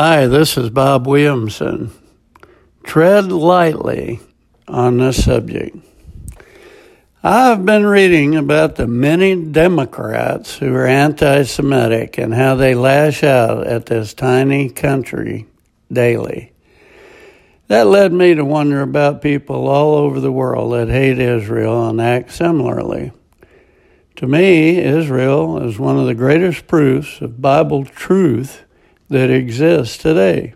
Hi, this is Bob Williamson. Tread lightly on this subject. I've been reading about the many Democrats who are anti Semitic and how they lash out at this tiny country daily. That led me to wonder about people all over the world that hate Israel and act similarly. To me, Israel is one of the greatest proofs of Bible truth that exists today.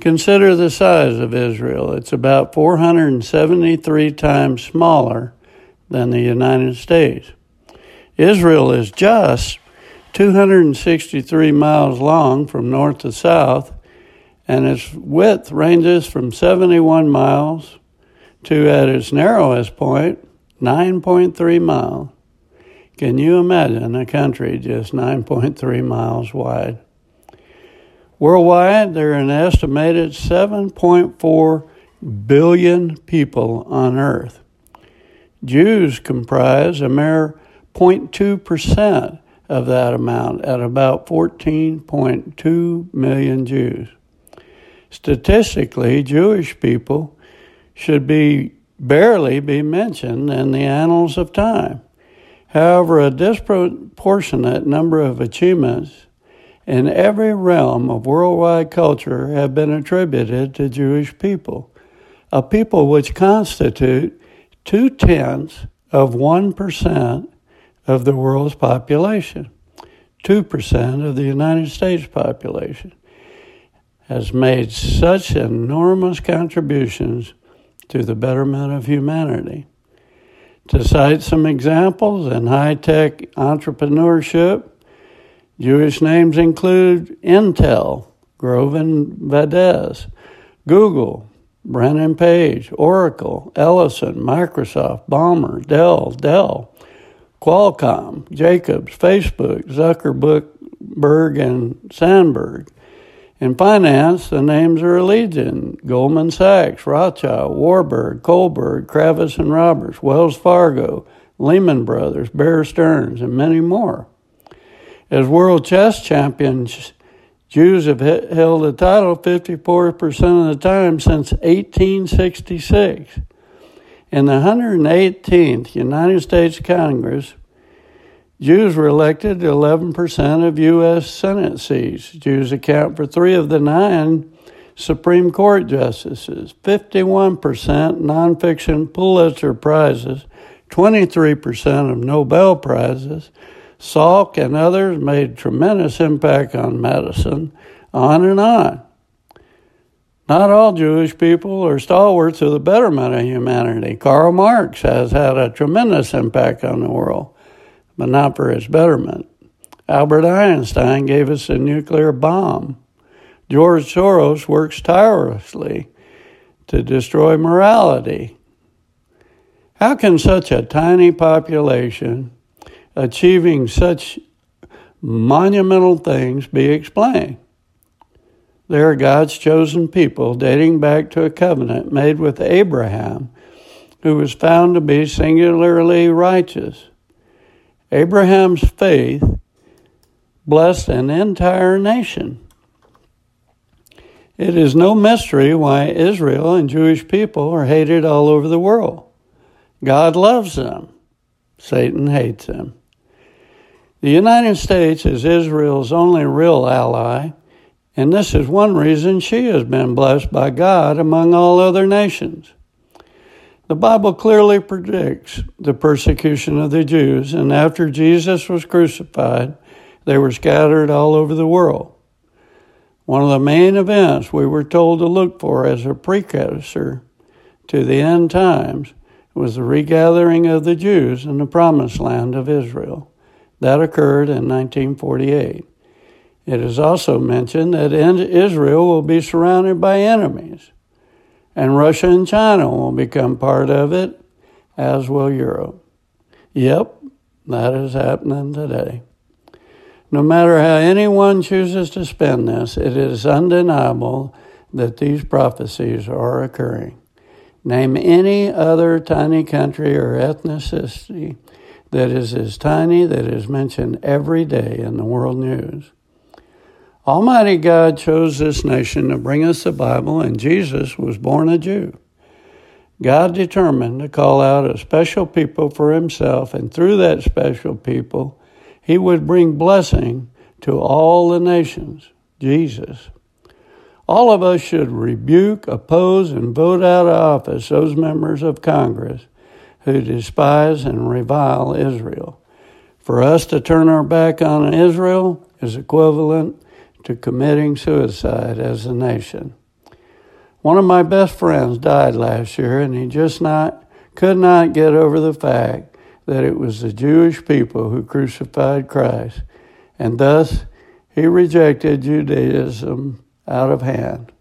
Consider the size of Israel. It's about 473 times smaller than the United States. Israel is just 263 miles long from north to south, and its width ranges from 71 miles to, at its narrowest point, 9.3 miles. Can you imagine a country just 9.3 miles wide? Worldwide, there are an estimated 7.4 billion people on Earth. Jews comprise a mere 0.2% of that amount at about 14.2 million Jews. Statistically, Jewish people should be barely be mentioned in the annals of time. However, a disproportionate number of achievements in every realm of worldwide culture have been attributed to Jewish people, a people which constitute two tenths of 1% of the world's population. 2% of the United States population has made such enormous contributions to the betterment of humanity. To cite some examples in high tech entrepreneurship, Jewish names include Intel, Grover Vadasz, Google, Brin and Page, Oracle, Ellison, Microsoft, Ballmer, Dell, Dell, Qualcomm, Jacobs, Facebook, Zuckerberg, Berg, and Sandberg. In finance, the names are legion Goldman Sachs, Rothschild, Warburg, Kohlberg, Kravis and Roberts, Wells Fargo, Lehman Brothers, Bear Stearns, and many more. As world chess champions, Jews have held the title 54% of the time since 1866. In the 118th United States Congress, Jews were elected to 11% of U.S. Senate seats. Jews account for three of the nine Supreme Court justices, 51% nonfiction Pulitzer Prizes, 23% of Nobel Prizes, Salk and others made tremendous impact on medicine, on and on. Not all Jewish people are stalwarts of the betterment of humanity. Karl Marx has had a tremendous impact on the world, but not for its betterment. Albert Einstein gave us a nuclear bomb. George Soros works tirelessly to destroy morality. How can such a tiny population achieving such monumental things be explained. They are God's chosen people dating back to a covenant made with Abraham, who was found to be singularly righteous. Abraham's faith blessed an entire nation. It is no mystery why Israel and Jewish people are hated all over the world. God loves them, Satan hates them. The United States is Israel's only real ally, and this is one reason she has been blessed by God among all other nations. The Bible clearly predicts the persecution of the Jews, and after Jesus was crucified, they were scattered all over the world. One of the main events we were told to look for as a precursor to the end times was the regathering of the Jews in the promised land of Israel. That occurred in 1948. It is also mentioned that Israel will be surrounded by enemies, and Russia and China will become part of it, as will Europe. Yep, that is happening today. No matter how anyone chooses to spin this, it is undeniable that these prophecies are occurring. Name any other tiny country or ethnicity that is as tiny that is mentioned every day in the world news. Almighty God chose this nation to bring us the Bible, and Jesus was born a Jew. God determined to call out a special people for himself, and through that special people, he would bring blessing to all the nations. Jesus. All of us should rebuke, oppose, and vote out of office those members of Congress who despise and revile Israel. For us to turn our back on Israel is equivalent to committing suicide as a nation. One of my best friends died last year, and he just not could not get over the fact that it was the Jewish people who crucified Christ, and thus he rejected Judaism out of hand.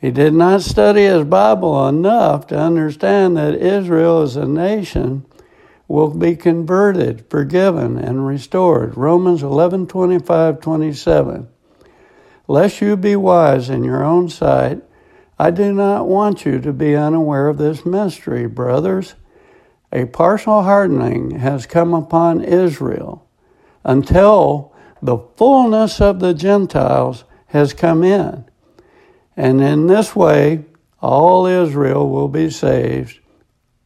He did not study his Bible enough to understand that Israel as a nation will be converted, forgiven, and restored. Romans 11 25 27. Lest you be wise in your own sight, I do not want you to be unaware of this mystery, brothers. A partial hardening has come upon Israel until the fullness of the Gentiles has come in. And in this way, all Israel will be saved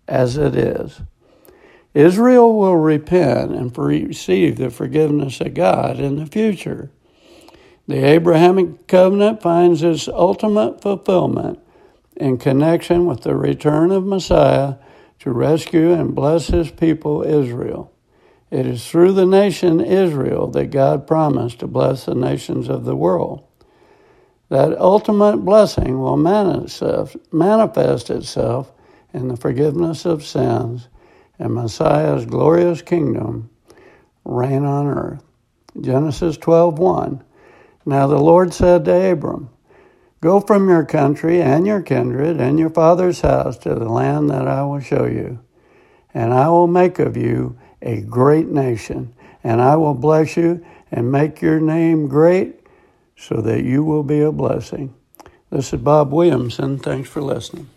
as it is. Israel will repent and receive the forgiveness of God in the future. The Abrahamic covenant finds its ultimate fulfillment in connection with the return of Messiah to rescue and bless his people Israel. It is through the nation Israel that God promised to bless the nations of the world. That ultimate blessing will manifest itself in the forgiveness of sins and Messiah's glorious kingdom reign on earth. Genesis 12:1. Now the Lord said to Abram, Go from your country and your kindred and your father's house to the land that I will show you, and I will make of you a great nation, and I will bless you and make your name great so that you will be a blessing. This is Bob Williamson. Thanks for listening.